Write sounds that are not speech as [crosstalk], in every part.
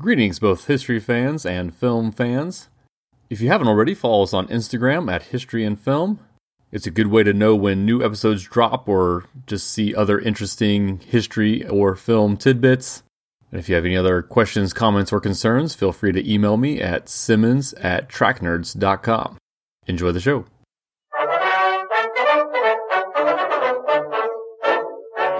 Greetings, both history fans and film fans. If you haven't already, follow us on Instagram at History and Film. It's a good way to know when new episodes drop or just see other interesting history or film tidbits. And if you have any other questions, comments, or concerns, feel free to email me at simmons at tracknerds.com. Enjoy the show.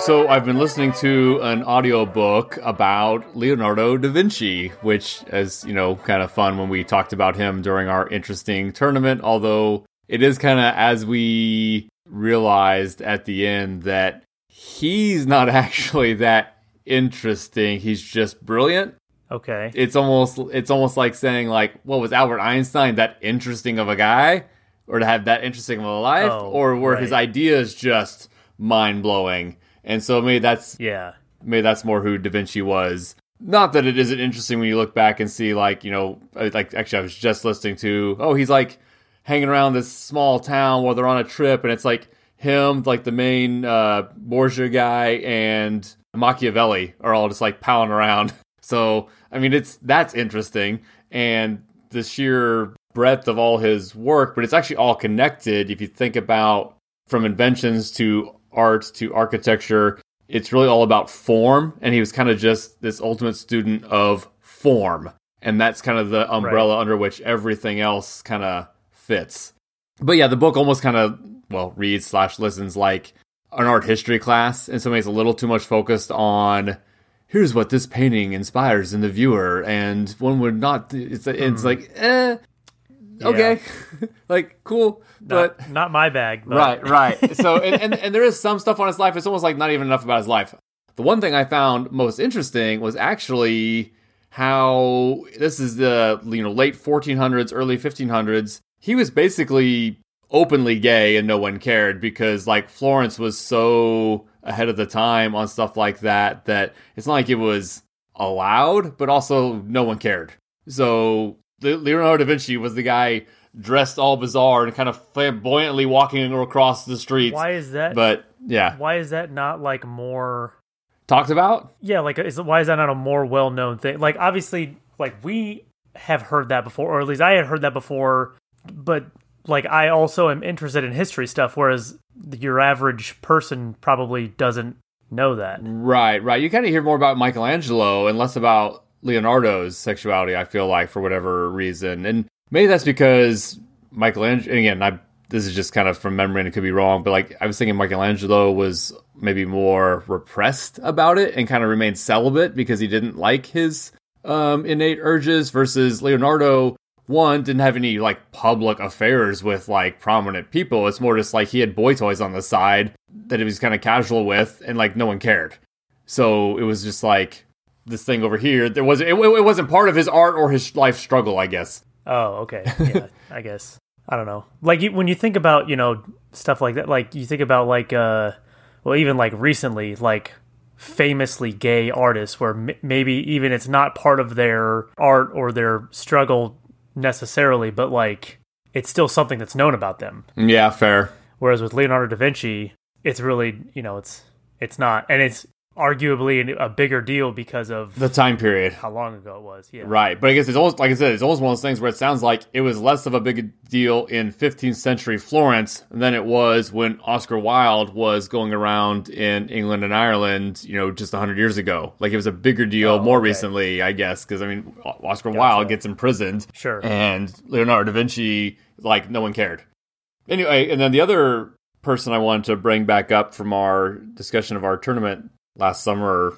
So I've been listening to an audiobook about Leonardo da Vinci, which is, you know, kind of fun when we talked about him during our interesting tournament, although it is kind of as we realized at the end that he's not [laughs] actually that interesting. He's just brilliant. Okay. It's almost it's almost like saying like, what was Albert Einstein that interesting of a guy, or to have that interesting of a life, Oh, or were his ideas just mind blowing? And so maybe that's Yeah. maybe that's more who Da Vinci was. Not that it isn't interesting when you look back and see like you know like actually I was just listening to oh he's like hanging around this small town while they're on a trip and it's like him like the main uh, Borgia guy and Machiavelli are all just like palling around. [laughs] So I mean it's that's interesting and the sheer breadth of all his work, but it's actually all connected if you think about from inventions to art to architecture. It's really all about form and he was kind of just this ultimate student of form and that's kind of the umbrella under which everything else kind of fits. But yeah the book almost kind of well reads slash listens like an art history class. In some ways a little too much focused on here's what this painting inspires in the viewer and one would not it's, it's like eh okay [laughs] like cool but Not, not my bag. But Right, right. [laughs] So, and, and, and there is some stuff on his life. It's almost like not even enough about his life. The one thing I found most interesting was actually how this is the you know late 1400s, early 1500s. He was basically openly gay, and no one cared because like Florence was so ahead of the time on stuff like that that it's not like it was allowed, but also no one cared. So Leonardo da Vinci was the guy dressed all bizarre and kind of flamboyantly walking across the streets. Why is that? But yeah, why is that not like more? talked about. Yeah, like is why is that not a more well known thing? Like obviously, like we have heard that before, or at least I had heard that before. But like I also am interested in history stuff, whereas your average person probably doesn't know that. Right, right. You kind of hear more about Michelangelo and less about Leonardo's sexuality. I feel like for whatever reason, and maybe that's because Michelangelo. And again, I this is just kind of from memory, and it could be wrong, but like I was thinking Michelangelo was maybe more repressed about it and kind of remained celibate because he didn't like his um, innate urges, versus Leonardo. One didn't have any like public affairs with like prominent people. It's more just like he had boy toys on the side that he was kind of casual with, and like no one cared. So it was just like this thing over here. There was it, it wasn't part of his art or his life struggle, I guess. Oh, okay. Yeah, [laughs] I guess. I don't know. Like you, when you think about, you know, stuff like that, like you think about like uh well even like recently like famously gay artists where m- maybe even it's not part of their art or their struggle necessarily, but like it's still something that's known about them. Yeah, fair. Whereas with Leonardo da Vinci, it's really, you know, it's it's not and it's arguably a bigger deal because of The time period. how long ago it was. Yeah. Right, but I guess it's almost like I said, it's almost one of those things where it sounds like it was less of a big deal in 15th century Florence than it was when Oscar Wilde was going around in England and Ireland, you know, just 100 years ago. Like it was a bigger deal Oh, more okay. recently, I guess, because I mean, Oscar Wilde gets imprisoned, Sure. and Leonardo da Vinci, like no one cared. Anyway, and then the other person I wanted to bring back up from our discussion of our tournament last summer.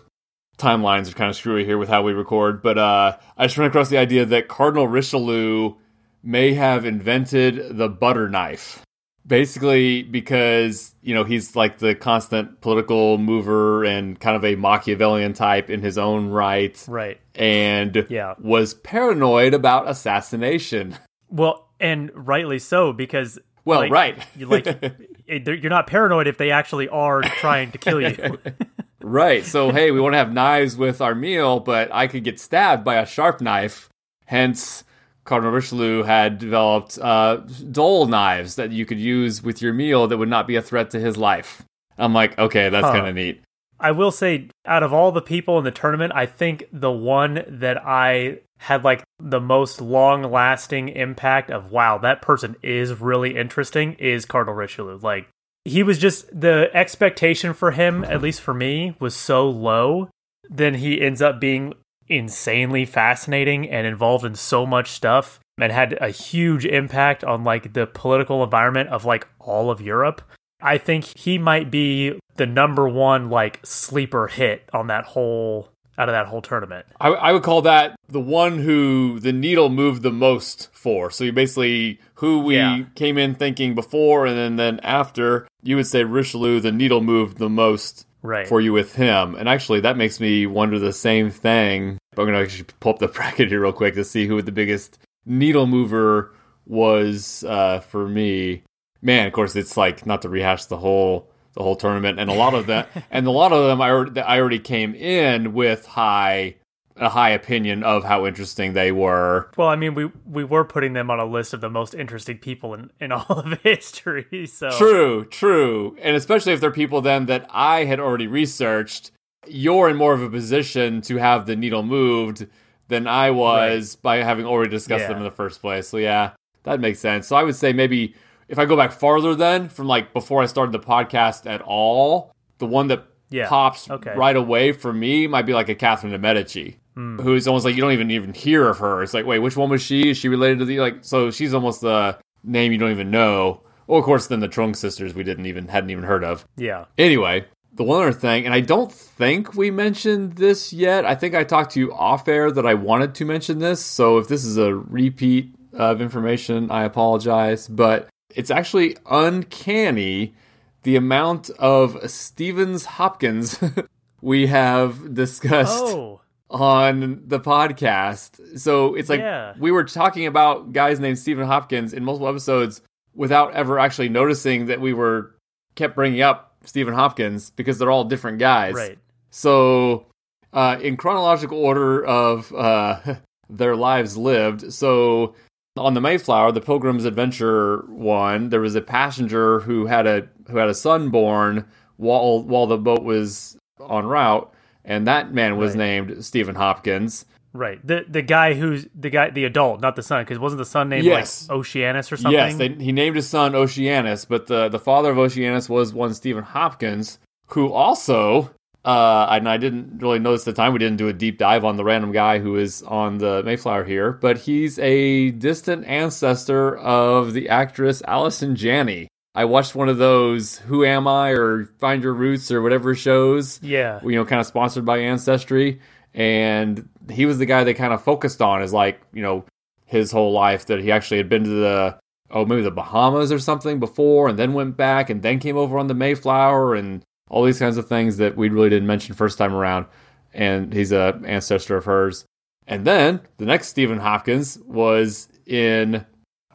Timelines are kind of screwy here with how we record, but uh, I just ran across the idea that Cardinal Richelieu may have invented the butter knife. Basically, because you know he's like the constant political mover and kind of a Machiavellian type in his own right, Right. and Yeah. was paranoid about assassination. Well, and rightly so because Well, like, right. you like [laughs] you're not paranoid if they actually are trying to kill you. [laughs] Right. So, hey, we want to have knives with our meal, but I could get stabbed by a sharp knife. Hence, Cardinal Richelieu had developed uh, dull knives that you could use with your meal that would not be a threat to his life. I'm like, okay, that's Huh. kind of neat. I will say, out of all the people in the tournament, I think the one that I had like the most long lasting impact of wow, that person is really interesting is Cardinal Richelieu. Like, he was just the expectation for him, at least for me, was so low. Then he ends up being insanely fascinating and involved in so much stuff and had a huge impact on like the political environment of like all of Europe. I think he might be the number one like sleeper hit on that whole out of that whole tournament. I, I would call that the one who the needle moved the most for. So you basically who we Yeah. came in thinking before, and then then after. You would say Richelieu, the needle moved the most Right. for you with him. And actually, that makes me wonder the same thing. I'm going to actually pull up the [laughs] bracket here real quick to see who the biggest needle mover was uh, for me. Man, of course, it's like not to rehash the whole the whole tournament, and a lot of that, [laughs] and a lot of them, I already, I already came in with high a high opinion of how interesting they were. Well, I mean, we we were putting them on a list of the most interesting people in, in [laughs] all of history. So True, true. And especially if they're people then that I had already researched, you're in more of a position to have the needle moved than I was by having already discussed them in the first place. So yeah, that makes sense. So I would say maybe if I go back farther then from like before I started the podcast at all, the one that Yeah, pops okay. right away for me might be like a Catherine de Medici. Hmm. Who's almost like you don't even even hear of her. It's like, wait, which one was she? Is she related to the like? So she's almost the name you don't even know. Well, of course, then the Trung sisters we didn't even hadn't even heard of. yeah, Anyway, the one other thing, and I don't think we mentioned this yet. I think I talked to you off air that I wanted to mention this. So if this is a repeat of information, I apologize. But it's actually uncanny the amount of Stevens Hopkins [laughs] we have discussed oh, on the podcast. So it's like Yeah. we were talking about guys named Stephen Hopkins in multiple episodes without ever actually noticing that we were kept bringing up Stephen Hopkins because they're all different guys. right. So, uh, in chronological order of uh, [laughs] their lives lived, so on the Mayflower, the Pilgrim's Adventure one, there was a passenger who had a who had a son born while while the boat was en route, and that man was Right. named Stephen Hopkins. Right. The the guy who's the guy the adult, not the son, because wasn't the son named Yes. like Oceanus or something? Yes, they, he named his son Oceanus, but the the father of Oceanus was one Stephen Hopkins, who also. Uh, and I didn't really notice at the time. We didn't do a deep dive on the random guy who is on the Mayflower here, but he's a distant ancestor of the actress Allison Janney. I watched one of those "Who Am I" or "Find Your Roots" or whatever shows yeah. you know, kind of sponsored by Ancestry. And he was the guy they kind of focused on as like, you know, his whole life that he actually had been to the, oh, maybe the Bahamas or something before and then went back and then came over on the Mayflower and all these kinds of things that we really didn't mention first time around. And he's a ancestor of hers. And then the next Stephen Hopkins was in,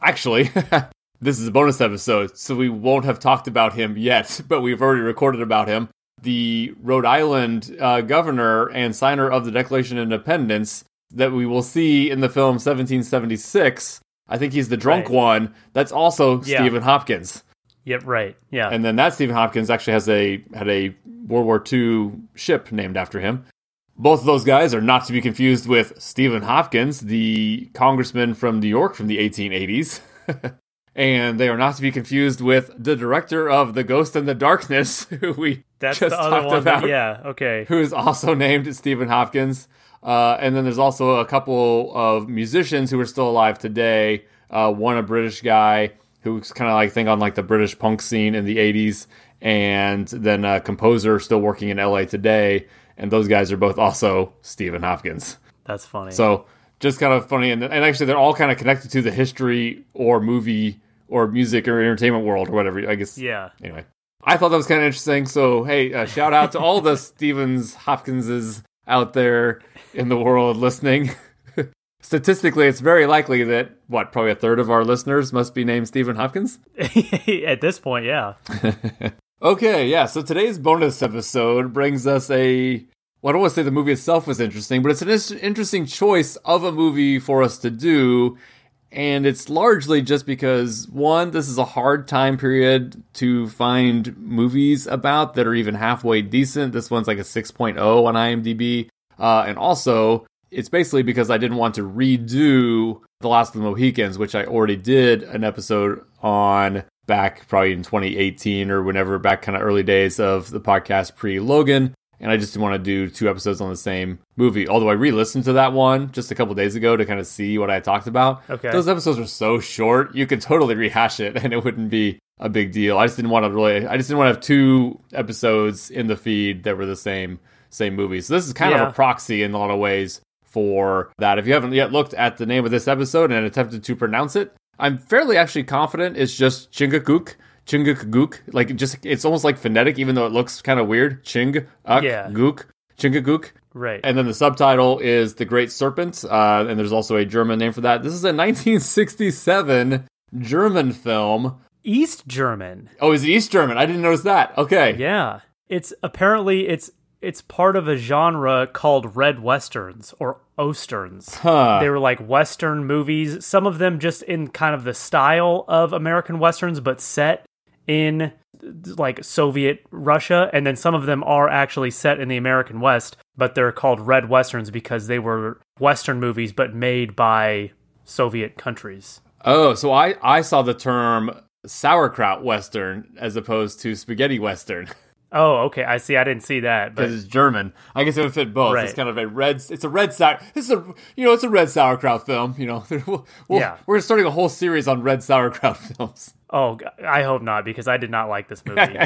actually, [laughs] this is a bonus episode, so we won't have talked about him yet, [laughs] but we've already recorded about him the Rhode Island uh, governor and signer of the Declaration of Independence that we will see in the film 1776. I think he's the drunk Right. one. That's also Yeah. Stephen Hopkins. Yep. Right. Yeah. And then that Stephen Hopkins actually has a had a World War II ship named after him. Both of those guys are not to be confused with Stephen Hopkins, the congressman from New York from the 1880s. [laughs] and they are not to be confused with the director of The Ghost and the Darkness, [laughs] who we That's just the other talked one. that- about yeah. Okay. who is also named Stephen Hopkins. Uh, and then there's also a couple of musicians who are still alive today. Uh, one a British guy who's kind of like think on like the British punk scene in the 80s, and then a composer still working in LA today. And those guys are both also Stephen Hopkins. That's funny. So just kind of funny, and, and actually they're all kind of connected to the history or movie or music or entertainment world or whatever. I guess yeah. anyway, I thought that was kind of interesting. So, hey, uh, shout out to all the [laughs] Stevens Hopkinses out there in the world listening. [laughs] Statistically, it's very likely that what probably a third of our listeners must be named Stephen Hopkins. [laughs] At this point, yeah. [laughs] Okay, yeah. So today's bonus episode brings us a. Well, I don't want to say the movie itself was interesting, but it's an interesting choice of a movie for us to do. And it's largely just because, one, this is a hard time period to find movies about that are even halfway decent. This one's like a 6.0 on IMDb. Uh, and also, it's basically because I didn't want to redo The Last of the Mohicans, which I already did an episode on back probably in 2018 or whenever, back kind of early days of the podcast pre Logan and I just didn't want to do two episodes on the same movie. Although I re-listened to that one just a couple days ago to kind of see what I talked about. Okay. Those episodes were so short, you could totally rehash it [laughs] and it wouldn't be a big deal. I just didn't want to really I just didn't want to have two episodes in the feed that were the same same movie. So this is kind Yeah. of a proxy in a lot of ways for that. If you haven't yet looked at the name of this episode and attempted to pronounce it, I'm fairly actually confident it's just Chingachgook. Chingachgook. Like just it's almost like phonetic, even though it looks kind of weird. Ching Yeah. Gook. Chingachgook. Right. And then the subtitle is The Great Serpent, uh, and there's also a German name for that. This is a 1967 German film. East German. Oh, is it East German? I didn't notice that. Okay. Yeah. It's apparently it's it's part of a genre called red westerns or osterns. Huh. They were like western movies, some of them just in kind of the style of American westerns but set in like Soviet Russia and then some of them are actually set in the American West, but they're called red westerns because they were western movies but made by Soviet countries. Oh, so I, I saw the term sauerkraut western as opposed to spaghetti western [laughs] Oh, okay. I see. I didn't see that. Because it's German. I guess it would fit both. Right. It's kind of a red. It's a red sour. This is a you know it's a red sauerkraut film. You know, [laughs] we'll, we'll, Yeah. we're starting a whole series on red sauerkraut [laughs] films. oh, I hope not because I did not like this movie. [laughs]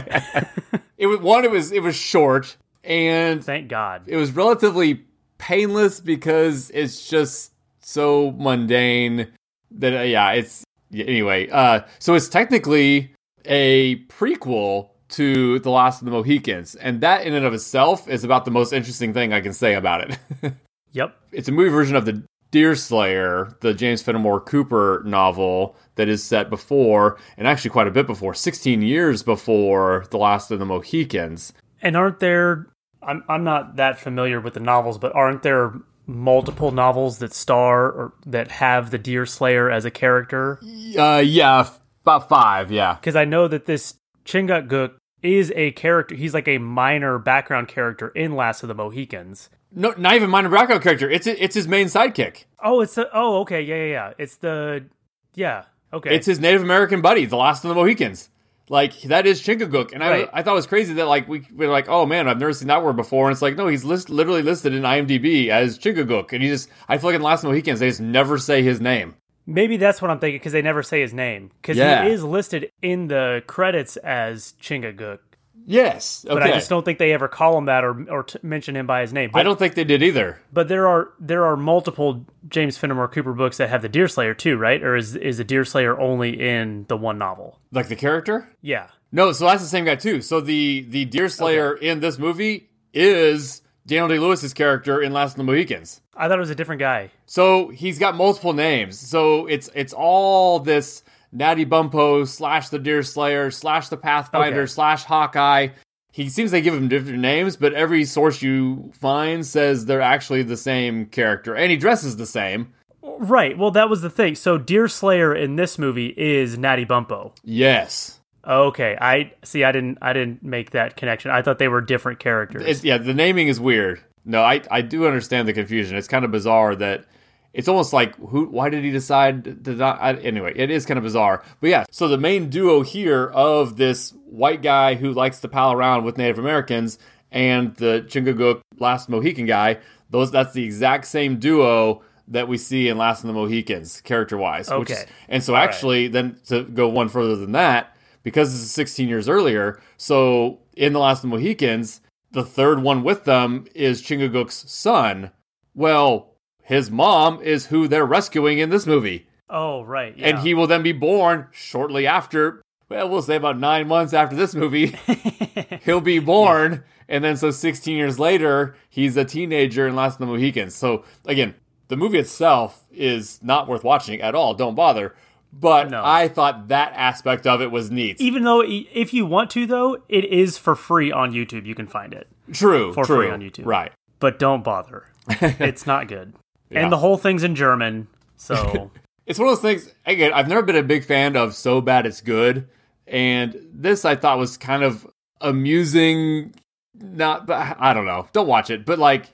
It was one. It was it was short and Thank God. it was relatively painless because it's just so mundane that uh, yeah it's anyway uh so it's technically a prequel to the last of the mohicans and that in and of itself is about the most interesting thing i can say about it [laughs] Yep. it's a movie version of the Deerslayer, the James Fenimore Cooper novel that is set before, and actually quite a bit before, 16 years before The Last of the Mohicans. And aren't there? I'm I'm not that familiar with the novels, but aren't there multiple novels that star or that have the Deer Slayer as a character? Uh, yeah, about five, yeah. Because I know that this Chingachgook is a character. He's like a minor background character in Last of the Mohicans. No, not even minor background character. It's it's his main sidekick. Oh, it's the. Oh, okay. Yeah, yeah, yeah. It's the. Yeah. Okay. It's his Native American buddy, the Last of the Mohicans. Like that is Chingachgook, and Right. I I thought it was crazy that like we we were like, oh man, I've never seen that word before, and it's like no, he's list, literally listed in IMDb as Chingachgook, and he just I feel like in Last of the Mohicans they just never say his name. Maybe that's what I'm thinking because they never say his name. Because Yeah. he is listed in the credits as Chingachgook. Yes, okay. But I just don't think they ever call him that or or t- mention him by his name. But, I don't think they did either. But there are there are multiple James Fenimore Cooper books that have the Deer Slayer too, right? Or is is the Deer Slayer only in the one novel? Like the character? Yeah. No, so that's the same guy too. So the the Deer Slayer in this movie is Daniel Day Lewis's character in Last of the Mohicans. I thought it was a different guy. So he's got multiple names. So it's it's all this Natty Bumppo slash the Deer Slayer slash the Pathfinder Okay. slash Hawkeye. He seems they give him different names, but every source you find says they're actually the same character, and he dresses the same. Right. Well, that was the thing. So Deer Slayer in this movie is Natty Bumppo. Yes, Okay. I see. I didn't. I didn't make that connection. I thought they were different characters. It's, yeah, the naming is weird. No, I I do understand the confusion. It's kind of bizarre that it's almost like who why did he decide to not I, anyway, it is kind of bizarre. But yeah, so the main duo here of this white guy who likes to pal around with Native Americans and the Chingachgook last Mohican guy, those that's the exact same duo that we see in Last of the Mohicans, character wise. Okay. and so All right. actually then to go one further than that, because this is 16 years earlier, so in The Last of the Mohicans, the third one with them is Chingachgook's son. Well, his mom is who they're rescuing in this movie. oh, right. Yeah. And he will then be born shortly after, well, we'll say about nine months after this movie. [laughs] He'll be born. And then so 16 years later, he's a teenager in Last of the Mohicans. So again, the movie itself is not worth watching at all. Don't bother. But No. I thought that aspect of it was neat. Even though, if you want to, though, it is for free on YouTube. You can find it, True. for true. free on YouTube. Right. but don't bother. [laughs] it's not good. Yeah. And the whole thing's in German, so [laughs] it's one of those things. Again, I've never been a big fan of so bad it's good, and this I thought was kind of amusing. Not, but I don't know. Don't watch it, but like.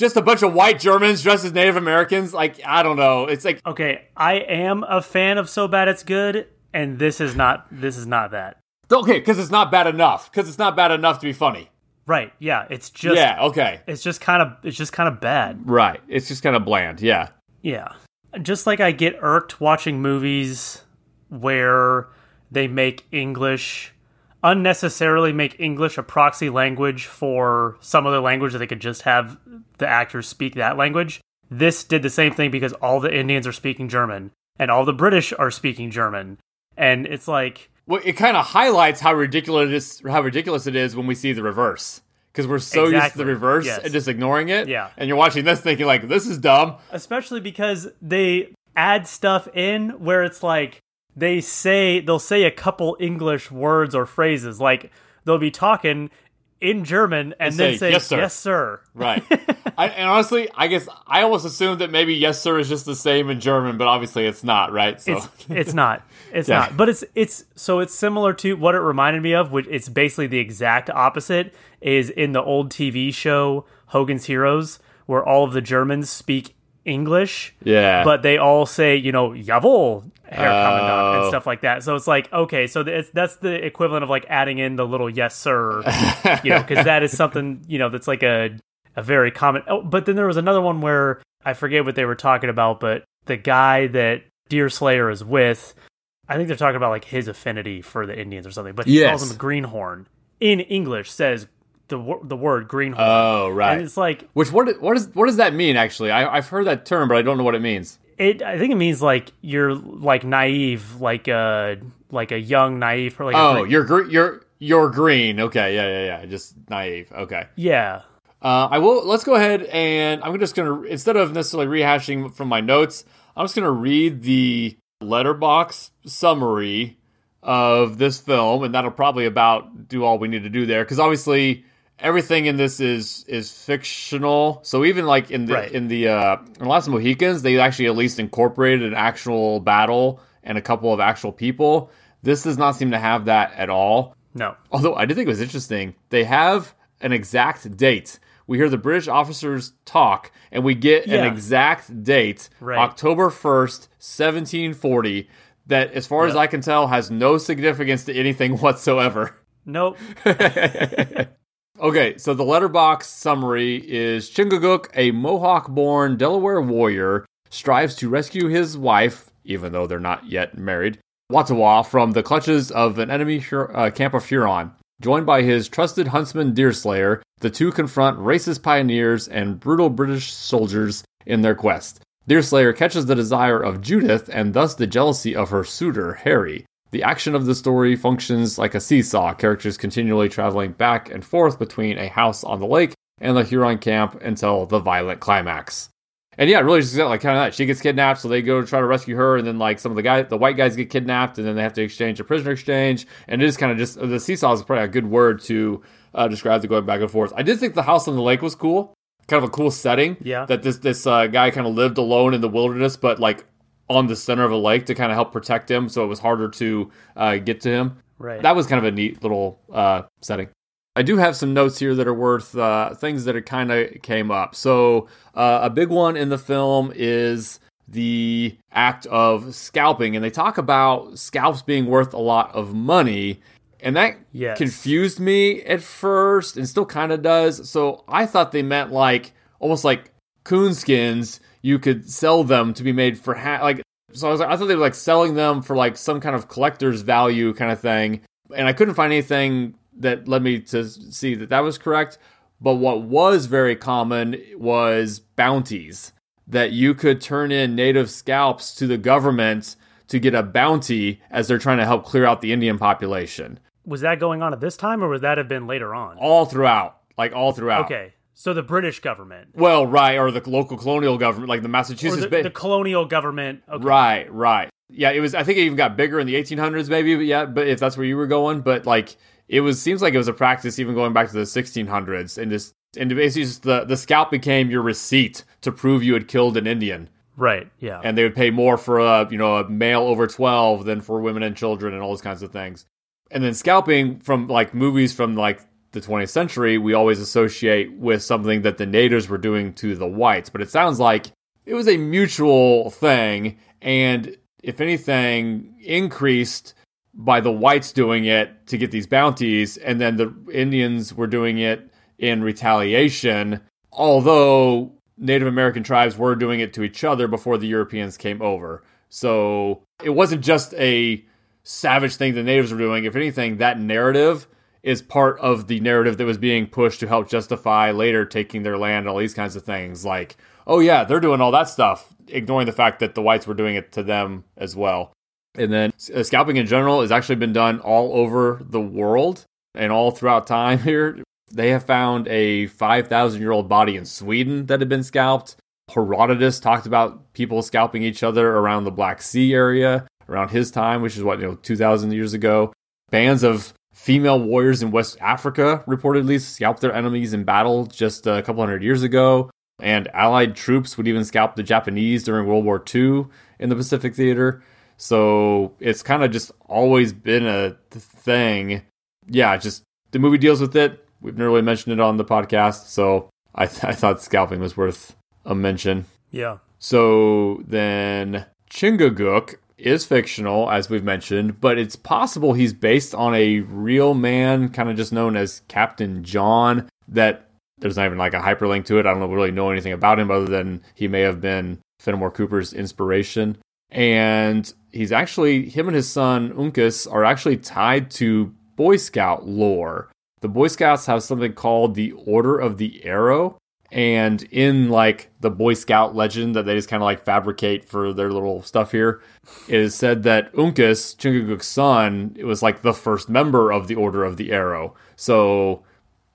Just a bunch of white Germans dressed as Native Americans. Like, I don't know. It's like Okay, I am a fan of So Bad It's Good, and this is not this is not that. Okay, because it's not bad enough. Because it's not bad enough to be funny. Right, yeah. It's just yeah. Okay. it's just kind of it's just kind of bad. Right. It's just kind of bland. Yeah. Yeah. Just like I get irked watching movies where they make English unnecessarily make English a proxy language for some other language that they could just have the actors speak that language. This did the same thing because all the Indians are speaking German and all the British are speaking German. And it's like Well, it kind of highlights how ridiculous it is, how ridiculous it is when we see the reverse. Because we're so used to the reverse Yes. and just ignoring it. Yeah. And you're watching this thinking like, this is dumb. especially because they add stuff in where it's like they say they'll say a couple english words or phrases like they'll be talking in german and then say, say "Yes, sir." yes sir Right. [laughs] I, and honestly, I guess I almost assumed that maybe yes sir is just the same in German, but obviously it's not, right? So it's it's not [laughs] it's Yeah. not but it's it's so it's similar to what it reminded me of which it's basically the exact opposite is in the old tv show hogan's heroes where all of the germans speak english yeah. but they all say, you know, jawohl, Herr Kommandant, and Oh. stuff like that. So it's like, okay, so it's, that's the equivalent of like adding in the little yes sir, [laughs] you know, because that is something, you know, that's like a, a very common. Oh, but then there was another one where I forget what they were talking about, but the guy that Deerslayer is with, I think they're talking about like his affinity for the Indians or something, but he calls him a greenhorn. In English, says the the word greenhorn. oh, right. And it's like Which what what does what does that mean? Actually, I, I've heard that term, but I don't know what it means. It, I think it means like you're like naive, like a like a young naive, or like Oh, you're you're you're green. Okay, yeah, yeah, yeah. Just naive. Okay. yeah, Uh, I will. Let's go ahead and I'm just gonna instead of necessarily rehashing from my notes, I'm just gonna read the Letterboxd summary of this film, and that'll probably about do all we need to do there. Because obviously, everything in this is is fictional. So even like in the Right. in the uh, in Last Mohicans, they actually at least incorporated an actual battle and a couple of actual people. This does not seem to have that at all. no, Although I did think it was interesting, they have an exact date. We hear the British officers talk, and we get an exact date, Right. October 1st, 1740, that, as far as I can tell, has no significance to anything [laughs] whatsoever. nope, [laughs] Okay, so the Letterboxd summary is Chingachgook, a Mohawk born Delaware warrior, strives to rescue his wife, even though they're not yet married, Watawa, from the clutches of an enemy uh, camp of Huron. Joined by his trusted huntsman Deerslayer, the two confront racist pioneers and brutal British soldiers in their quest. Deerslayer catches the desire of Judith and thus the jealousy of her suitor, Harry. The action of the story functions like a seesaw, characters continually traveling back and forth between a house on the lake and the Huron camp until the violent climax. And yeah, really just like kind of that. She gets kidnapped, so they go to try to rescue her, and then like some of the guys, the white guys get kidnapped, and then they have to exchange a prisoner exchange. And it is kind of just the seesaw is probably a good word to uh, describe the going back and forth. I did think the house on the lake was cool, kind of a cool setting. Yeah. that this this uh, guy kind of lived alone in the wilderness, but like on the center of a lake to kind of help protect him, so it was harder to uh, get to him. right. That was kind of a neat little uh, setting. I do have some notes here that are worth uh, things that kind of came up. So uh, a big one in the film is the act of scalping, and they talk about scalps being worth a lot of money, and that Yes. confused me at first, and still kind of does. So I thought they meant like almost like coonskins. You could sell them to be made for ha- like. So I was like, I thought they were like selling them for like some kind of collector's value kind of thing, and I couldn't find anything that led me to see that that was correct. But what was very common was bounties that you could turn in native scalps to the government to get a bounty as they're trying to help clear out the Indian population. was that going on at this time, or would that have been later on? All throughout, like all throughout. Okay, so the British government Well, right, or the local colonial government, like the Massachusetts. the, Bay. the colonial government. Okay. Right, right. Yeah, it was. I think it even got bigger in the 1800s, maybe. But yeah, but if that's where you were going, but like it was, seems like it was a practice even going back to the 1600s, and just and basically just the the scalp became your receipt to prove you had killed an Indian. Right. Yeah. and they would pay more for a you know a male over 12 than for women and children and all those kinds of things and then scalping from like movies from like the 20th century we always associate with something that the natives were doing to the whites but it sounds like it was a mutual thing and if anything increased by the whites doing it to get these bounties and then the indians were doing it in retaliation although Native American tribes were doing it to each other before the Europeans came over. So it wasn't just a savage thing the natives were doing. If anything, that narrative is part of the narrative that was being pushed to help justify later taking their land and all these kinds of things. Like, oh, yeah, they're doing all that stuff, ignoring the fact that the whites were doing it to them as well. And then uh, scalping in general has actually been done all over the world and all throughout time [laughs] here. They have found a 5,000 year old body in Sweden that had been scalped. Herodotus talked about people scalping each other around the Black Sea area around his time, which is what, you know, 2,000 years ago. Bands of female warriors in West Africa reportedly scalped their enemies in battle just a couple hundred years ago. And Allied troops would even scalp the Japanese during World War II in the Pacific Theater. So it's kind of just always been a thing. Yeah, just the movie deals with it We've never really mentioned it on the podcast, so I, th- I thought scalping was worth a mention. Yeah. So then Chingachgook is fictional, as we've mentioned, but it's possible he's based on a real man, kind of just known as Captain John, that there's not even like a hyperlink to it. I don't really know anything about him other than he may have been Fenimore Cooper's inspiration. And he's actually, him and his son Uncas are actually tied to Boy Scout lore the Boy Scouts have something called the Order of the Arrow. And in like the Boy Scout legend that they just kind of like fabricate for their little stuff here, it is said that Uncas, Chingachgook's son, it was like the first member of the Order of the Arrow. So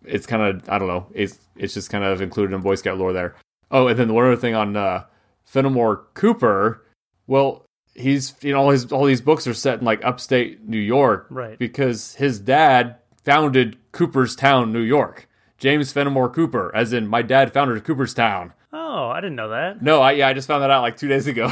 it's kind of I don't know, it's it's just kind of included in Boy Scout lore there. Oh, and then one other thing on uh, Fenimore Cooper. Well, he's you know all his all these books are set in like upstate New York, Right. Because his dad founded Cooperstown, New York. James Fenimore Cooper, as in my dad founded Cooperstown. Oh, I didn't know that. No, I yeah, I just found that out like two days ago.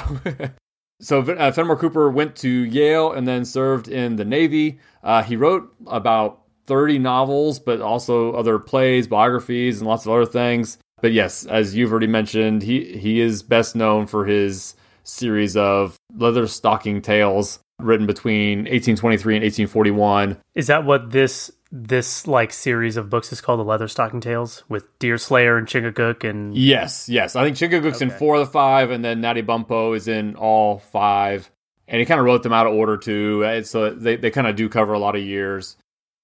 [laughs] so uh, Fenimore Cooper went to Yale and then served in the Navy. Uh, he wrote about thirty novels, but also other plays, biographies, and lots of other things. But yes, as you've already mentioned, he he is best known for his series of Leatherstocking Tales written between 1823 and 1841. Is that what this this like series of books is called the Leatherstocking Tales with Deerslayer and Chingachgook and Yes, yes. I think Chingachgook's in four of the five, and then Natty Bumppo is in all five. And he kind of wrote them out of order too, uh, so they, they kind of do cover a lot of years.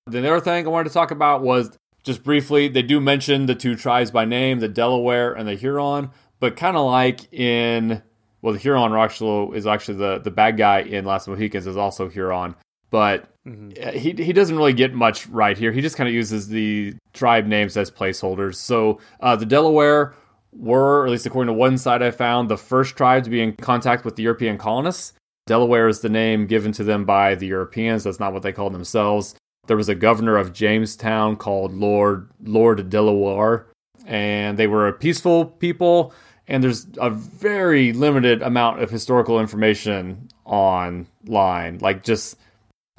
The other thing I wanted to talk about was just briefly, they do mention the two tribes by name, the Delaware and the Huron, but kind of like in well, the Huron are is actually the the bad guy in Last of Mohicans is also Huron, but uh, he he doesn't really get much right here. He just kind of uses the tribe names as placeholders. So uh, the Delaware were, at least according to one side I found, the first tribe to be in contact with the European colonists. Delaware is the name given to them by the Europeans. That's not what they called themselves. There was a governor of Jamestown called Lord Lord Delaware, and they were a peaceful people. And there's a very limited amount of historical information online, like just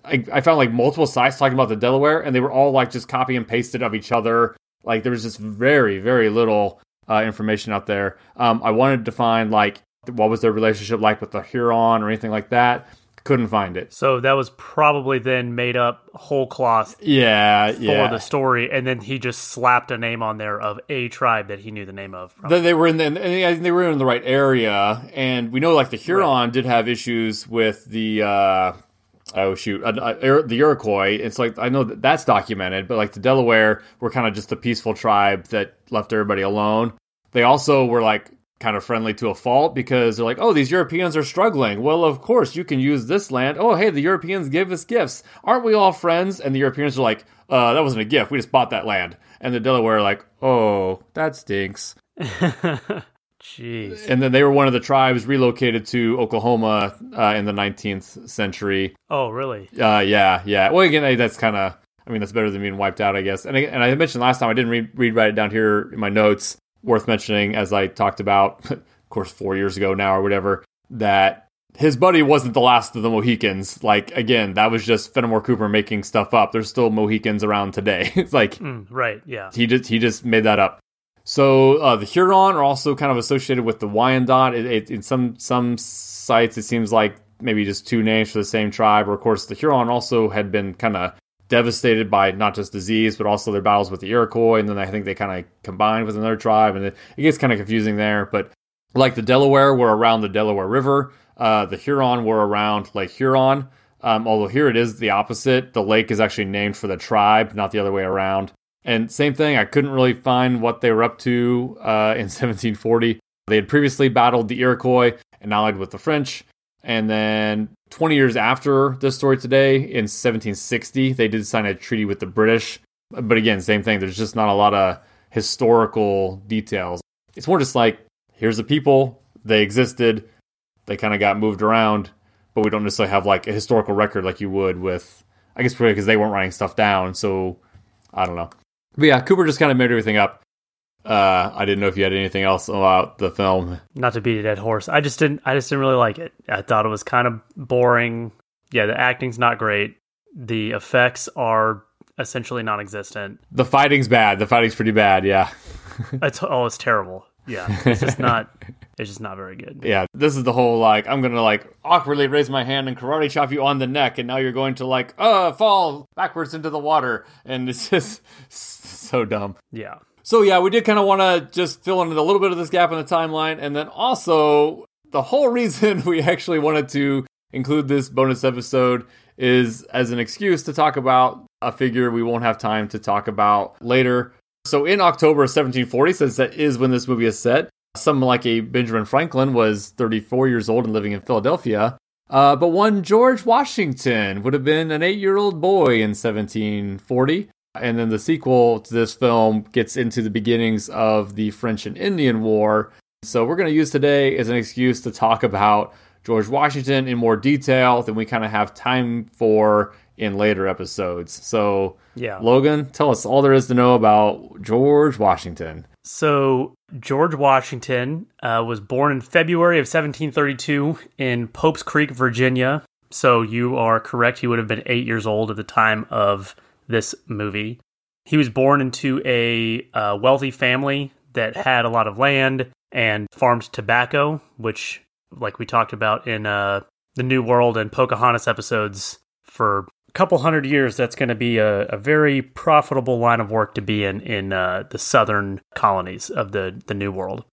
I, I found like multiple sites talking about the Delaware, and they were all like just copy and pasted of each other. Like there was just very, very little uh, information out there. Um, I wanted to find like what was their relationship like with the Huron or anything like that. Couldn't find it. so that was probably then made up whole cloth Yeah, for yeah. the story, and then he just slapped a name on there of a tribe that he knew the name of. They, they were in the they they were in the right area, and we know like the Huron did have issues with the. Uh, Oh shoot, uh, uh, the Iroquois. It's like I know that that's documented, but like the Delaware were kind of just a peaceful tribe that left everybody alone. They also were like kind of friendly to a fault because they're like, oh, these Europeans are struggling. Well, of course you can use this land. Oh, hey, the Europeans give us gifts. Aren't we all friends? And the Europeans are like, uh, that wasn't a gift. We just bought that land. And the Delaware are like, oh, that stinks. [laughs] Jeez. And then they were one of the tribes relocated to Oklahoma uh, in the 19th century. Oh, really? Uh, yeah, yeah. Well, again, that's kind of. I mean, that's better than being wiped out, I guess. And I, and I mentioned last time I didn't read, read write it down here in my notes. Worth mentioning, as I talked about, [laughs] of course, four years ago now or whatever, that his buddy wasn't the last of the Mohicans. Like again, that was just Fenimore Cooper making stuff up. There's still Mohicans around today. [laughs] it's like mm, right, yeah. He just he just made that up. So uh, the Huron are also kind of associated with the Wyandot. It, it, in some some sites, it seems like maybe just two names for the same tribe. Or of course, the Huron also had been kind of devastated by not just disease, but also their battles with the Iroquois. And then I think they kind of combined with another tribe, and it, it gets kind of confusing there. But like the Delaware were around the Delaware River, uh, the Huron were around Lake Huron. Um, although here it is the opposite. The lake is actually named for the tribe, not the other way around. And same thing, I couldn't really find what they were up to uh, in [laughs] 1740. They had previously battled the Iroquois and allied with the French. And then 20 years after this story today, in 1760, they did sign a treaty with the British. But again, same thing, there's just not a lot of historical details. It's more just like, here's the people, they existed, they kind of got moved around, but we don't necessarily have like a historical record like you would with, I guess, because they weren't writing stuff down. So I don't know. But yeah, Cooper just kind of made everything up. Uh, I didn't know if you had anything else about the film. Not to beat a dead horse, I just didn't. I just didn't really like it. I thought it was kind of boring. Yeah, the acting's not great. The effects are essentially non-existent. The fighting's bad. The fighting's pretty bad. Yeah. [laughs] it's oh, it's terrible. Yeah, it's just not. [laughs] It's just not very good. Yeah, this is the whole like I'm gonna like awkwardly raise my hand and karate chop you on the neck, and now you're going to like uh fall backwards into the water, and it's just [laughs] so dumb. Yeah. So yeah, we did kind of want to just fill in a little bit of this gap in the timeline, and then also the whole [laughs] reason we actually wanted to include this bonus episode is as an excuse to talk about a figure we won't have time to talk about later. So in October of 1740, since that is when this movie is set, someone like a Benjamin Franklin was 34 years old and living in Philadelphia. Uh, but one George Washington would have been an eight year old boy in 1740. And then the sequel to this film gets into the beginnings of the French and Indian War. So we're going to use today as an excuse to talk about George Washington in more detail than we kind of have time for in later episodes. So, yeah. Logan, tell us all there is to know about George Washington. So, George Washington uh, was born in February of 1732 in Pope's Creek, Virginia. So, you are correct. He would have been eight years old at the time of this movie. He was born into a uh, wealthy family that had a lot of land and farmed tobacco, which, like we talked about in uh, the New World and Pocahontas episodes, for couple hundred years, that's going to be a, a, very profitable line of work to be in in uh, the southern colonies of the the New World.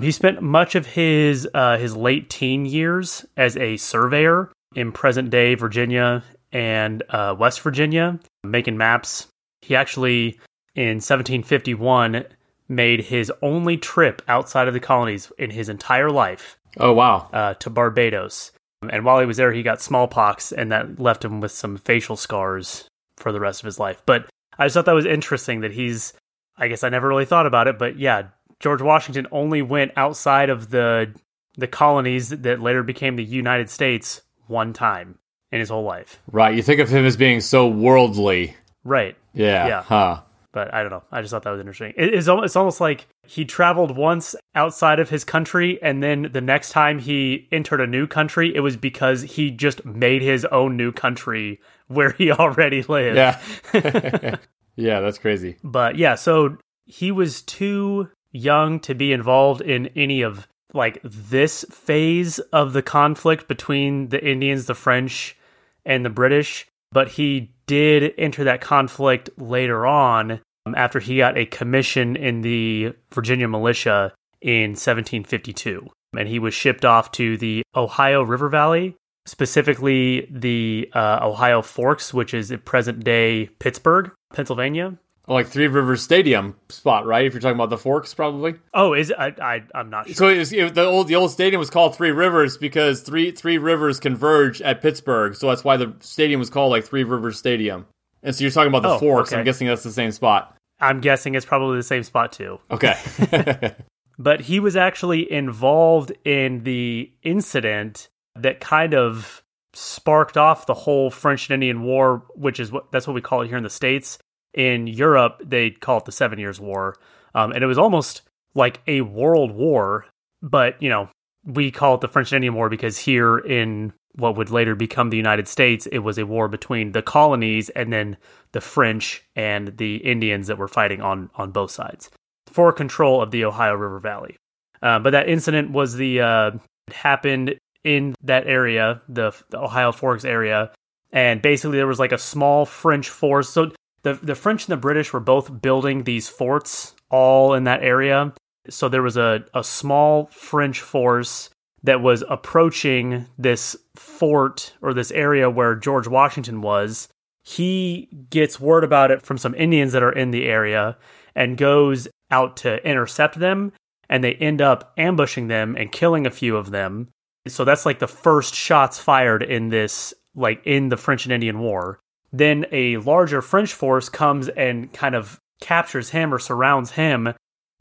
He spent much of his uh, his late teen years as a surveyor in present day Virginia and uh, West Virginia, making maps. He actually, in 1751, made his only trip outside of the colonies in his entire life. Oh, wow. Uh, to Barbados. And while he was there, he got smallpox, and that left him with some facial scars for the rest of his life. But I just thought that was interesting that he's, I guess I never really thought about it, but yeah, George Washington only went outside of the the colonies that later became the United States one time in his whole life. Right. You think of him as being so worldly. Right. Yeah. Yeah. Huh. But I don't know. I just thought that was interesting. it's, it's almost like he traveled once outside of his country, and then the next time he entered a new country, it was because he just made his own new country where he [laughs] already lived. Yeah. [laughs] yeah, that's crazy. But yeah, so he was too young to be involved in any of like this phase of the conflict between the Indians, the French, and the British, but he did enter that conflict later on after he got a commission in the Virginia militia in 1752. And he was shipped off to the Ohio River Valley, specifically the uh, Ohio Forks, which is at present day Pittsburgh, Pennsylvania like Three Rivers Stadium spot, right? If you're talking about the Forks, probably. Oh, is it? I, I I'm not sure. So it was, it, the old the old stadium was called Three Rivers because three three rivers converge at Pittsburgh, so that's why the stadium was called like Three Rivers Stadium. And so you're talking about the oh, Forks. Okay. I'm guessing that's the same spot. I'm guessing it's probably the same spot too. Okay. [laughs] [laughs] but he was actually involved in the incident that kind of sparked off the whole French and Indian War, which is what that's what we call it here in the states in Europe, they call it the Seven Years War. Um, and it was almost like a world war but you know, we call it the French and Indian War because here in what would later become the United States, it was a war between the colonies and then the French and the Indians that were fighting on on both sides for control of the Ohio River Valley. Uh, but that incident was the uh, happened in that area, the, the Ohio Forks area, and basically there was like a small French force. So the the French and the British were both building these forts all in that area. So there was a, a small French force that was approaching this fort or this area where George Washington was. He gets word about it from some Indians that are in the area and goes out to intercept them. And they end up ambushing them and killing a few of them. So that's like the first shots fired in this, like in the French and Indian War. Then a larger French force comes and kind of captures him or surrounds him.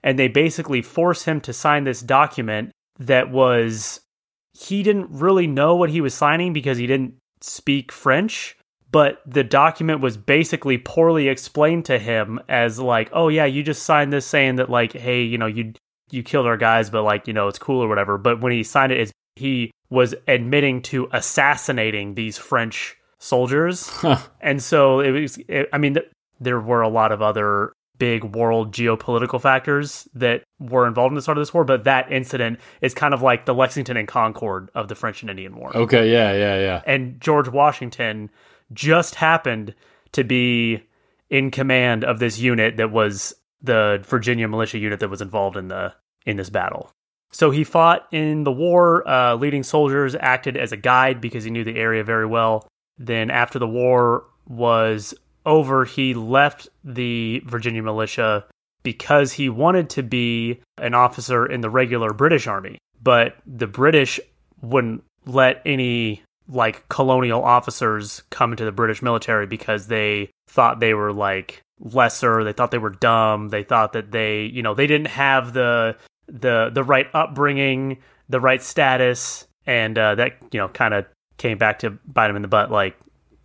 And they basically force him to sign this document that was he didn't really know what he was signing because he didn't speak French, but the document was basically poorly explained to him as like, "Oh yeah, you just signed this saying that like, hey, you know, you you killed our guys, but like, you know, it's cool or whatever." But when he signed it, he was admitting to assassinating these French soldiers. Huh. And so it was I mean, th- there were a lot of other big world geopolitical factors that were involved in the start of this war, but that incident is kind of like the Lexington and Concord of the French and Indian War. Okay, yeah, yeah, yeah. And George Washington just happened to be in command of this unit that was the Virginia militia unit that was involved in the in this battle. So he fought in the war. Uh, leading soldiers acted as a guide because he knew the area very well. Then after the war was over, he left the Virginia militia because he wanted to be an officer in the regular British army. But the British wouldn't let any like colonial officers come into the British military because they thought they were like lesser, they thought they were dumb, they thought that they, you know, they didn't have the the the right upbringing, the right status, and uh, that you know kind of came back to bite him in the butt like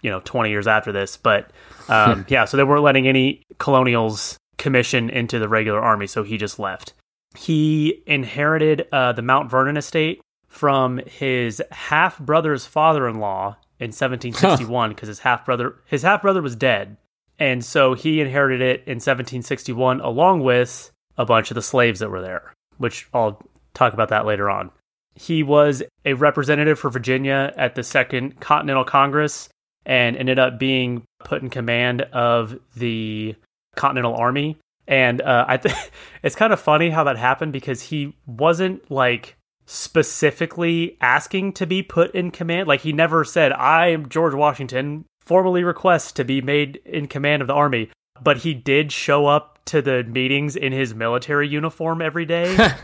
you know 20 years after this but um, [laughs] yeah so they weren't letting any colonials commission into the regular army so he just left. He inherited uh, the mount vernon estate from his half brother's father-in-law in 1761 because his half brother his half brother was dead. And so he inherited it in 1761 along with a bunch of the slaves that were there which i'll talk about that later on. He was a representative for Virginia at the Second Continental Congress and ended up being put in command of the Continental Army. And uh, I think [laughs] it's kind of funny how that happened because he wasn't like specifically asking to be put in command. Like he never said, "I am George Washington, formally request to be made in command of the army." But he did show up to the meetings in his military uniform every day. [laughs]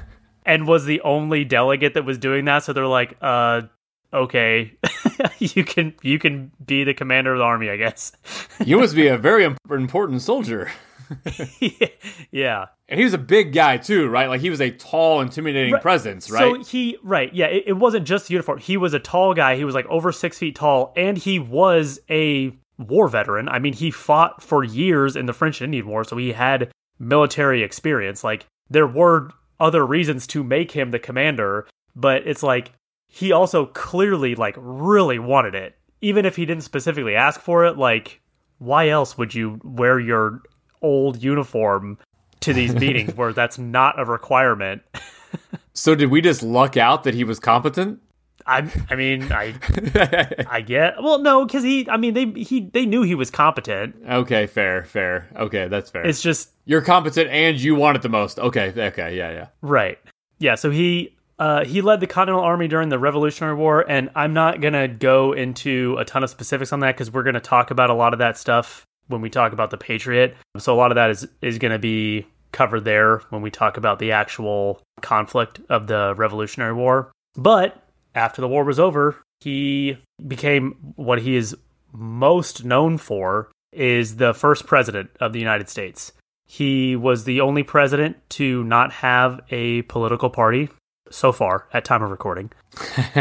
and was the only delegate that was doing that. So they're like, uh, okay, [laughs] you can you can be the commander of the army, I guess. you must be a [laughs] very important soldier. [laughs] yeah. And he was a big guy too, right? Like he was a tall, intimidating right. presence, right? So he, right, yeah. It, it wasn't just the uniform. He was a tall guy. He was like over six feet tall, and he was a war veteran. I mean, he fought for years in the French Indian War, so he had military experience. Like there were other reasons to make him the commander, but it's like he also clearly like really wanted it even if he didn't specifically ask for it like why else would you wear your old uniform to these [laughs] meetings where that's not a requirement [laughs] so did we just luck out that he was competent I, I mean, I, [laughs] I get. Well, no, because he. I mean, they he they knew he was competent. Okay, fair, fair. Okay, that's fair. It's just you're competent and you want it the most. Okay, okay, yeah, yeah. Right. Yeah. So he uh, he led the Continental Army during the Revolutionary War, and I'm not going to go into a ton of specifics on that because we're going to talk about a lot of that stuff when we talk about the Patriot. So a lot of that is is going to be covered there when we talk about the actual conflict of the Revolutionary War. But after the war was over, he became what he is most known for is the first president of the United States. He was the only president to not have a political party so far at time of recording. [laughs]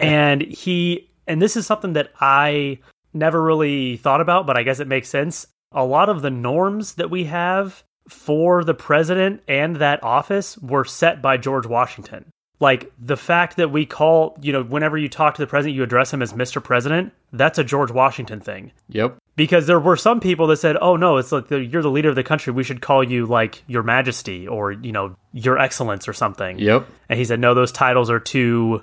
and he and this is something that I never really thought about, but I guess it makes sense. A lot of the norms that we have for the president and that office were set by George Washington. like the fact that we call, you know, whenever you talk to the president, you address him as Mr. President, that's a George Washington thing. Yep. Because there were some people that said, "Oh no, it's like the, you're the leader of the country. We should call you like Your Majesty or you know Your Excellence or something." Yep. And he said, "No, those titles are too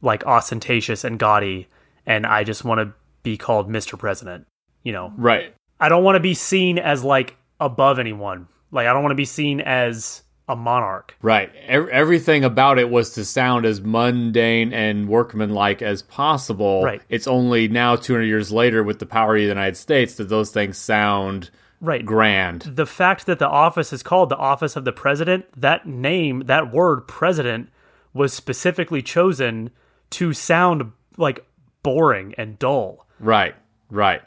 like ostentatious and gaudy, and I just want to be called Mr. President." You know, Right. I don't want to be seen as like above anyone. Like I don't want to be seen as a monarch. Right. Ev- everything about it was to sound as mundane and workmanlike as possible. Right. It's only now, 200 years later, with the power of the United States, that those things sound Right. grand. the fact that the office is called the office of the president, that name, that word president was specifically chosen to sound like boring and dull. Right. Right.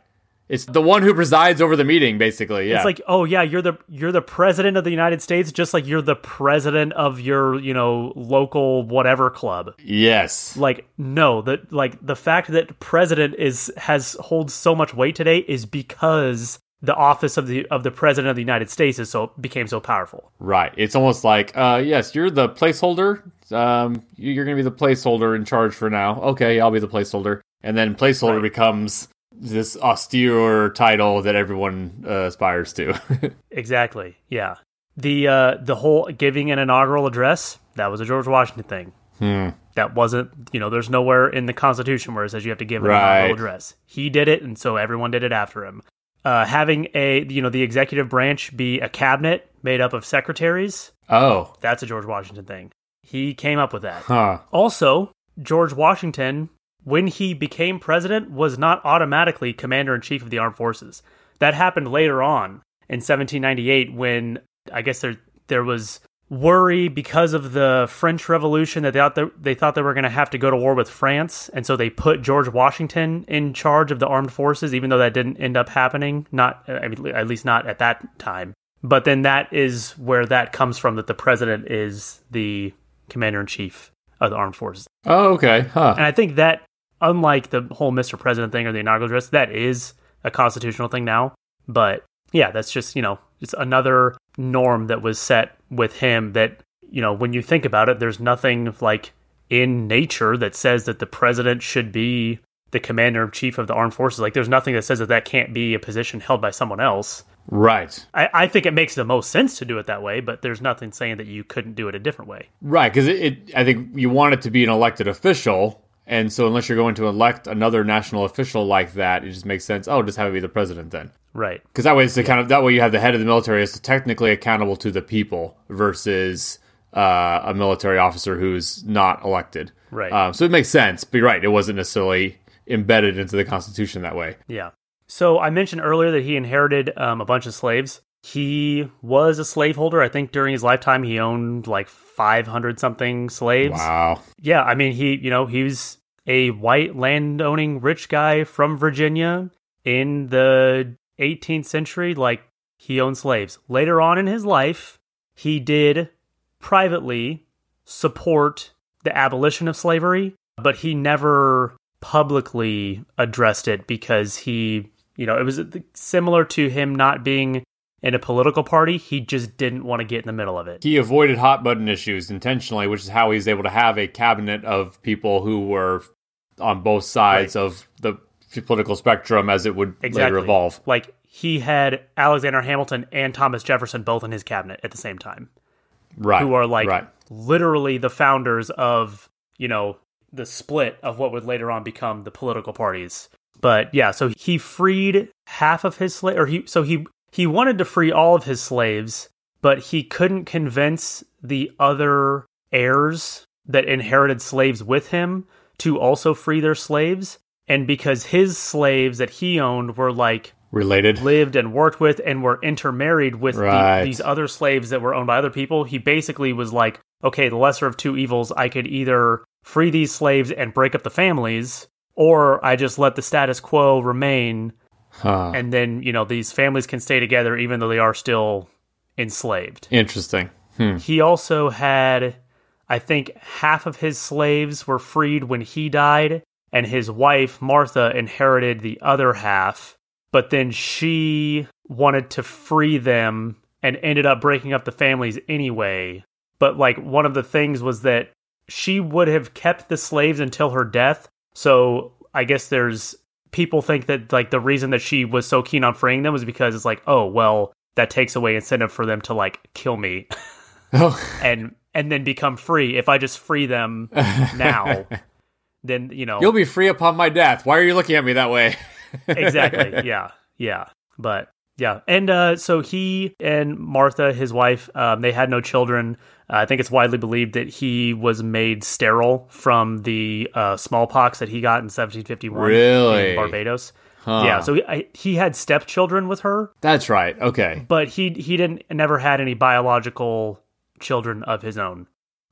It's the one who presides over the meeting, basically. Yeah. It's like, oh yeah, you're the you're the president of the United States, just like you're the president of your, you know, local whatever club. yes. Like, no, that like the fact that president is has holds so much weight today is because the office of the of the president of the United States is so became so powerful. Right. It's almost like, uh, yes, you're the placeholder. Um, you- you're going to be the placeholder in charge for now. Okay, I'll be the placeholder. And then placeholder Right. becomes this austere title that everyone uh, aspires to. [laughs] Exactly. Yeah. The uh the whole giving an inaugural address, that was a George Washington thing. Hmm. That wasn't, you know, there's nowhere in the Constitution where it says you have to give an Right. inaugural address. He did it, and so everyone did it after him. Uh, having a, you know, the executive branch be a cabinet made up of secretaries, oh, that's a George Washington thing. He came up with that. huh. Also, George Washington, when he became president, was not automatically commander in chief of the armed forces. That happened later on in 1798 when I guess there there was worry because of the French Revolution that they thought they, they thought they were going to have to go to war with France, and so they put George Washington in charge of the armed forces, even though that didn't end up happening. Not I mean, at least not at that time. But then that is where that comes from that the president is the commander in chief of the armed forces. Oh, okay. Huh. And I think that, unlike the whole Mr. President thing or the inaugural address, that is a constitutional thing now. But yeah, that's just, you know, it's another norm that was set with him that, you know, when you think about it, there's nothing like in nature that says that the president should be the commander in chief of the armed forces. Like, there's nothing that says that that can't be a position held by someone else. Right. I, I think it makes the most sense to do it that way, but there's nothing saying that you couldn't do it a different way. Right. Because it, it, I think you want it to be an elected official. And so, unless you're going to elect another national official like that, it just makes sense. Oh, just have it be the president then. Right. Because that way, it's the kind of that way you have the head of the military is technically accountable to the people versus uh, a military officer who's not elected. Right. Um, so it makes sense. But you're right, it wasn't necessarily embedded into the Constitution that way. Yeah. So I mentioned earlier that he inherited um, a bunch of slaves. He was a slaveholder. I think during his lifetime he owned like 500 something slaves. Wow. Yeah, I mean he, you know, he was a white landowning rich guy from Virginia in the 18th century like he owned slaves. Later on in his life, he did privately support the abolition of slavery, but he never publicly addressed it because he, you know, it was similar to him not being in a political party. He just didn't want to get in the middle of it. He avoided hot button issues intentionally, which is how he's able to have a cabinet of people who were on both sides of the political spectrum as it would later Exactly. evolve. Like he had Alexander Hamilton and Thomas Jefferson both in his cabinet at the same time, Right. who are like right. literally the founders of, you know, the split of what would later on become the political parties. But yeah, so he freed half of his slave or he so he he wanted to free all of his slaves, but he couldn't convince the other heirs that inherited slaves with him to also free their slaves. And because his slaves that he owned were like Related. lived and worked with and were intermarried with the- these other slaves that were owned by other people, he basically was like, okay, the lesser of two evils, I could either free these slaves and break up the families, or I just let the status quo remain, Huh. and then, you know, these families can stay together even though they are still enslaved. Interesting. Hmm. He also had, I think, half of his slaves were freed when he died, and his wife, Martha, inherited the other half. But then she wanted to free them and ended up breaking up the families anyway. But, like, one of the things was that she would have kept the slaves until her death. So I guess there's people think that like the reason that she was so keen on freeing them was because it's like, oh well, that takes away incentive for them to like kill me. [laughs] Oh. [laughs] and and then become free. If I just free them [laughs] now, then you know You'll be free upon my death. Why are you looking at me that way? exactly. Yeah, yeah. But yeah, and uh, so he and Martha, his wife, um, they had no children. I think it's widely believed that he was made sterile from the uh, smallpox that he got in 1751 Really? in Barbados. Huh. Yeah, so he, I, he had stepchildren with her, That's right. Okay. but he he didn't never had any biological children of his own.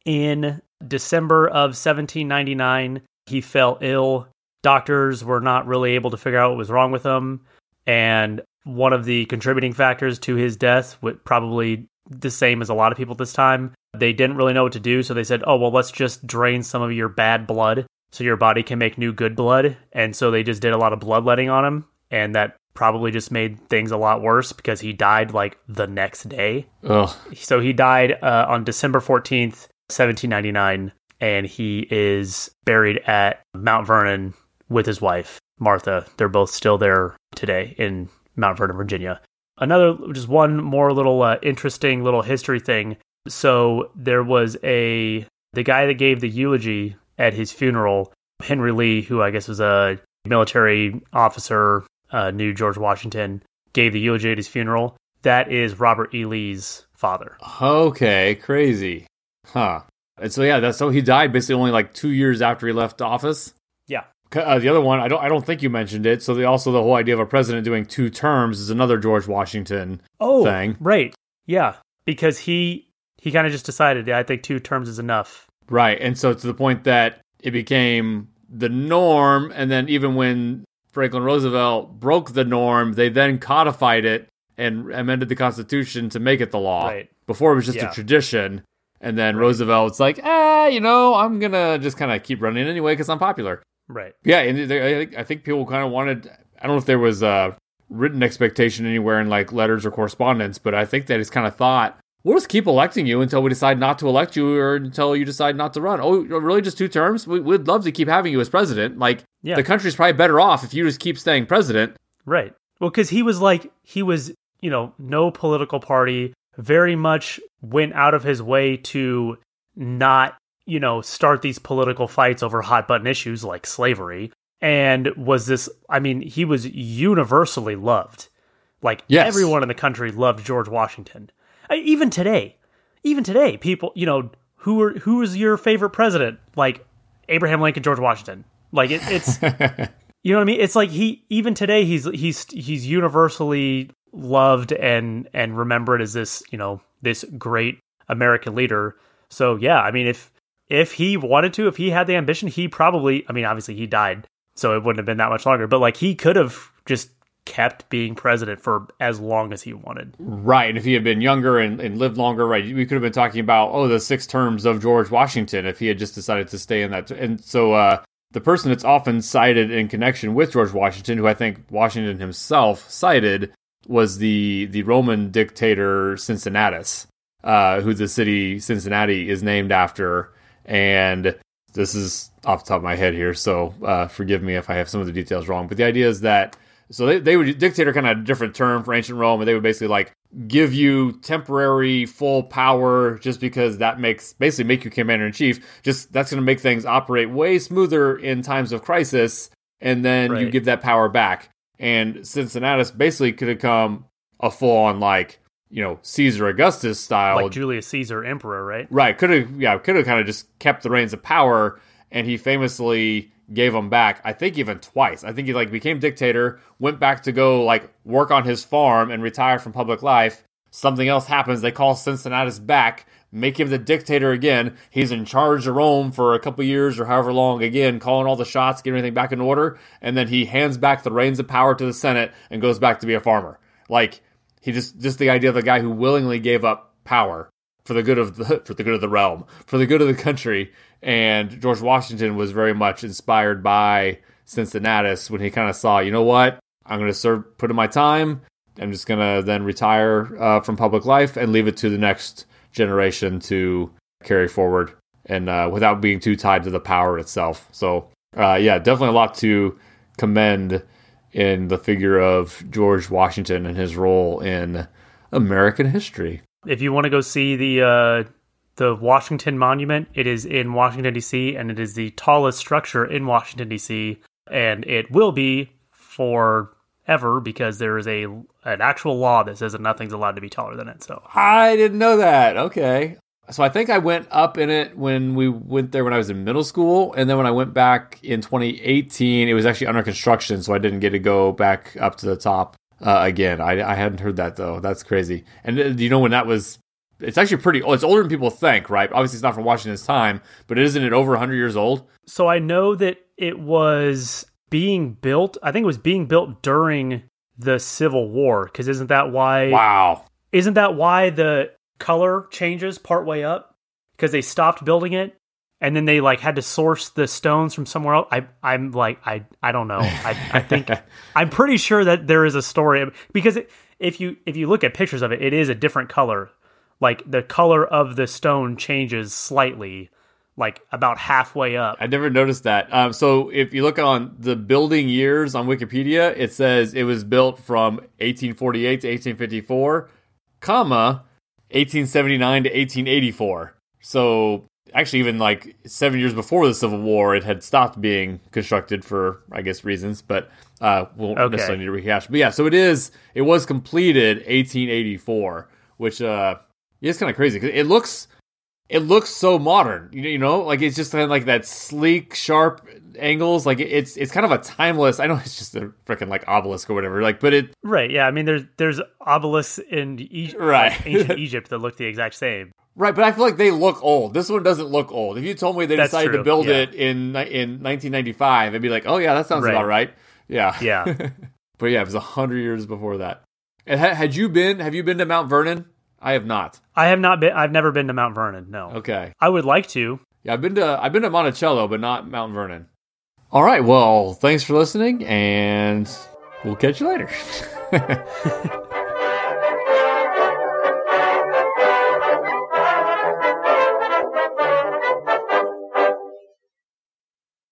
In December of 1799, he fell ill. Doctors were not really able to figure out what was wrong with him, and one of the contributing factors to his death, probably the same as a lot of people this time, they didn't really know what to do, so they said, "Oh well, let's just drain some of your bad blood so your body can make new good blood." And so they just did a lot of bloodletting on him, and that probably just made things a lot worse because he died like the next day. Ugh. So he died uh, on December 14th, 1799, and he is buried at Mount Vernon with his wife, Martha. They're both still there today in Mount Vernon, Virginia. Another, just one more little uh, interesting little history thing. So there was a, the guy that gave the eulogy at his funeral, Henry Lee, who I guess was a military officer, uh, knew George Washington, gave the eulogy at his funeral. That is Robert E. Lee's father. Okay. Crazy. Huh. And so yeah, that's so he died basically only like two years after he left office. Yeah. Uh, the other one, I don't, I don't think you mentioned it. So the, also the whole idea of a president doing two terms is another George Washington Oh, thing. right. Yeah, because he he kind of just decided, yeah, I think two terms is enough. Right. And so to the point that it became the norm. And then even when Franklin Roosevelt broke the norm, they then codified it and amended the Constitution to make it the law. Right. Before it was just Yeah. a tradition. And then Roosevelt's like, ah, you know, I'm going to just kind of keep running anyway because I'm popular. Right. Yeah. And they, I, think, I think people kind of wanted, I don't know if there was a written expectation anywhere in like letters or correspondence, but I think that he's kind of thought, we'll just keep electing you until we decide not to elect you or until you decide not to run. Oh, really? Just two terms? We, we'd love to keep having you as president. Like, Yeah. the country's probably better off if you just keep staying president. Right. Well, because he was like he was, you know, no political party. Very much went out of his way to not, you know, start these political fights over hot button issues like slavery. And was this? I mean, he was universally loved. Like Yes. everyone in the country loved George Washington. I, even today, even today, people, you know, who are who is your favorite president? Like Abraham Lincoln, George Washington. Like it, it's [laughs] you know what I mean? It's like he even today he's he's he's universally loved and and remembered as this you know this great American leader. So yeah, I mean if if he wanted to, if he had the ambition, he probably I mean obviously he died, so it wouldn't have been that much longer. But like he could have just kept being president for as long as he wanted. Right. And if he had been younger and, and lived longer, right, we could have been talking about, oh, the six terms of George Washington if he had just decided to stay in that. And so uh, the person that's often cited in connection with George Washington, who I think Washington himself cited, was the, the Roman dictator Cincinnatus, uh, who the city Cincinnati is named after. And this is off the top of my head here, so uh, forgive me if I have some of the details wrong. But the idea is that so they, they would dictator kind of a different term for ancient Rome, and they would basically like give you temporary full power just because that makes basically make you commander in chief. Just that's going to make things operate way smoother in times of crisis, and then you give that power back. And Cincinnatus basically could have come a full on like you know Caesar Augustus style Like Julius Caesar, emperor, right? Right. Could have, yeah, could have kind of just kept the reins of power, and he famously gave them back. I think even twice. I think he like became dictator, went back to go like work on his farm and retire from public life. Something else happens. They call Cincinnatus back, make him the dictator again. He's in charge of Rome for a couple years or however long. Again, calling all the shots, getting everything back in order, and then he hands back the reins of power to the Senate and goes back to be a farmer. Like he just just the idea of a guy who willingly gave up power for the good of the [laughs] for the good of the realm, for the good of the country. And George Washington was very much inspired by Cincinnatus when he kind of saw, you know what, I'm going to serve, put in my time. I'm just going to then retire uh, from public life and leave it to the next generation to carry forward. and uh, without being too tied to the power itself. So uh, yeah, definitely a lot to commend in the figure of George Washington and his role in American history. If you want to go see the uh, the Washington Monument, it is in Washington D.C. and it is the tallest structure in Washington D.C. and it will be forever because there is a an actual law that says that nothing's allowed to be taller than it. So I didn't know that. Okay. So I think I went up in it when we went there when I was in middle school, and then when I went back in 2018, it was actually under construction, so I didn't get to go back up to the top uh, again. I, I hadn't heard that though. That's crazy. And uh, you know when that was? It's actually pretty. It's older than people think, right? Obviously, it's not from Washington's time, but isn't it over 100 years old? So I know that it was being built. I think it was being built during the Civil War. Because isn't that why? Wow. Isn't that why the color changes partway up? Because they stopped building it, and then they like had to source the stones from somewhere else. I I'm like I I don't know. I I think [laughs] I'm pretty sure that there is a story because it, if you if you look at pictures of it, it is a different color. Like the color of the stone changes slightly like about halfway up. I never noticed that. Um, so if you look on the building years on Wikipedia, it says it was built from 1848 to 1854, comma 1879 to 1884. So actually, even like seven years before the Civil War, it had stopped being constructed for, I guess, reasons. But uh, won't Okay. necessarily need to rehash. But yeah, so it is. It was completed 1884, which uh, yeah, it's kind of crazy it looks it looks so modern. You know, you know, like it's just kind of like that sleek, sharp angles. Like it's it's kind of a timeless. I know it's just a freaking like obelisk or whatever. Like, but it Right. Yeah. I mean, there's there's obelisks in e- Right. like, ancient [laughs] Egypt that look the exact same. right. But I feel like they look old. This one doesn't look old. If you told me they That's decided to build yeah. it in in 1995, I'd be like, oh yeah, that sounds Right. about right. Yeah. Yeah. [laughs] but yeah, it was a hundred years before that. And ha- had you been? Have you been to Mount Vernon? I have not. I have not been. I've never been to Mount Vernon. No. Okay. I would like to. Yeah, I've been to I've been to Monticello, but not Mount Vernon. All right. Well, thanks for listening, and we'll catch you later. [laughs]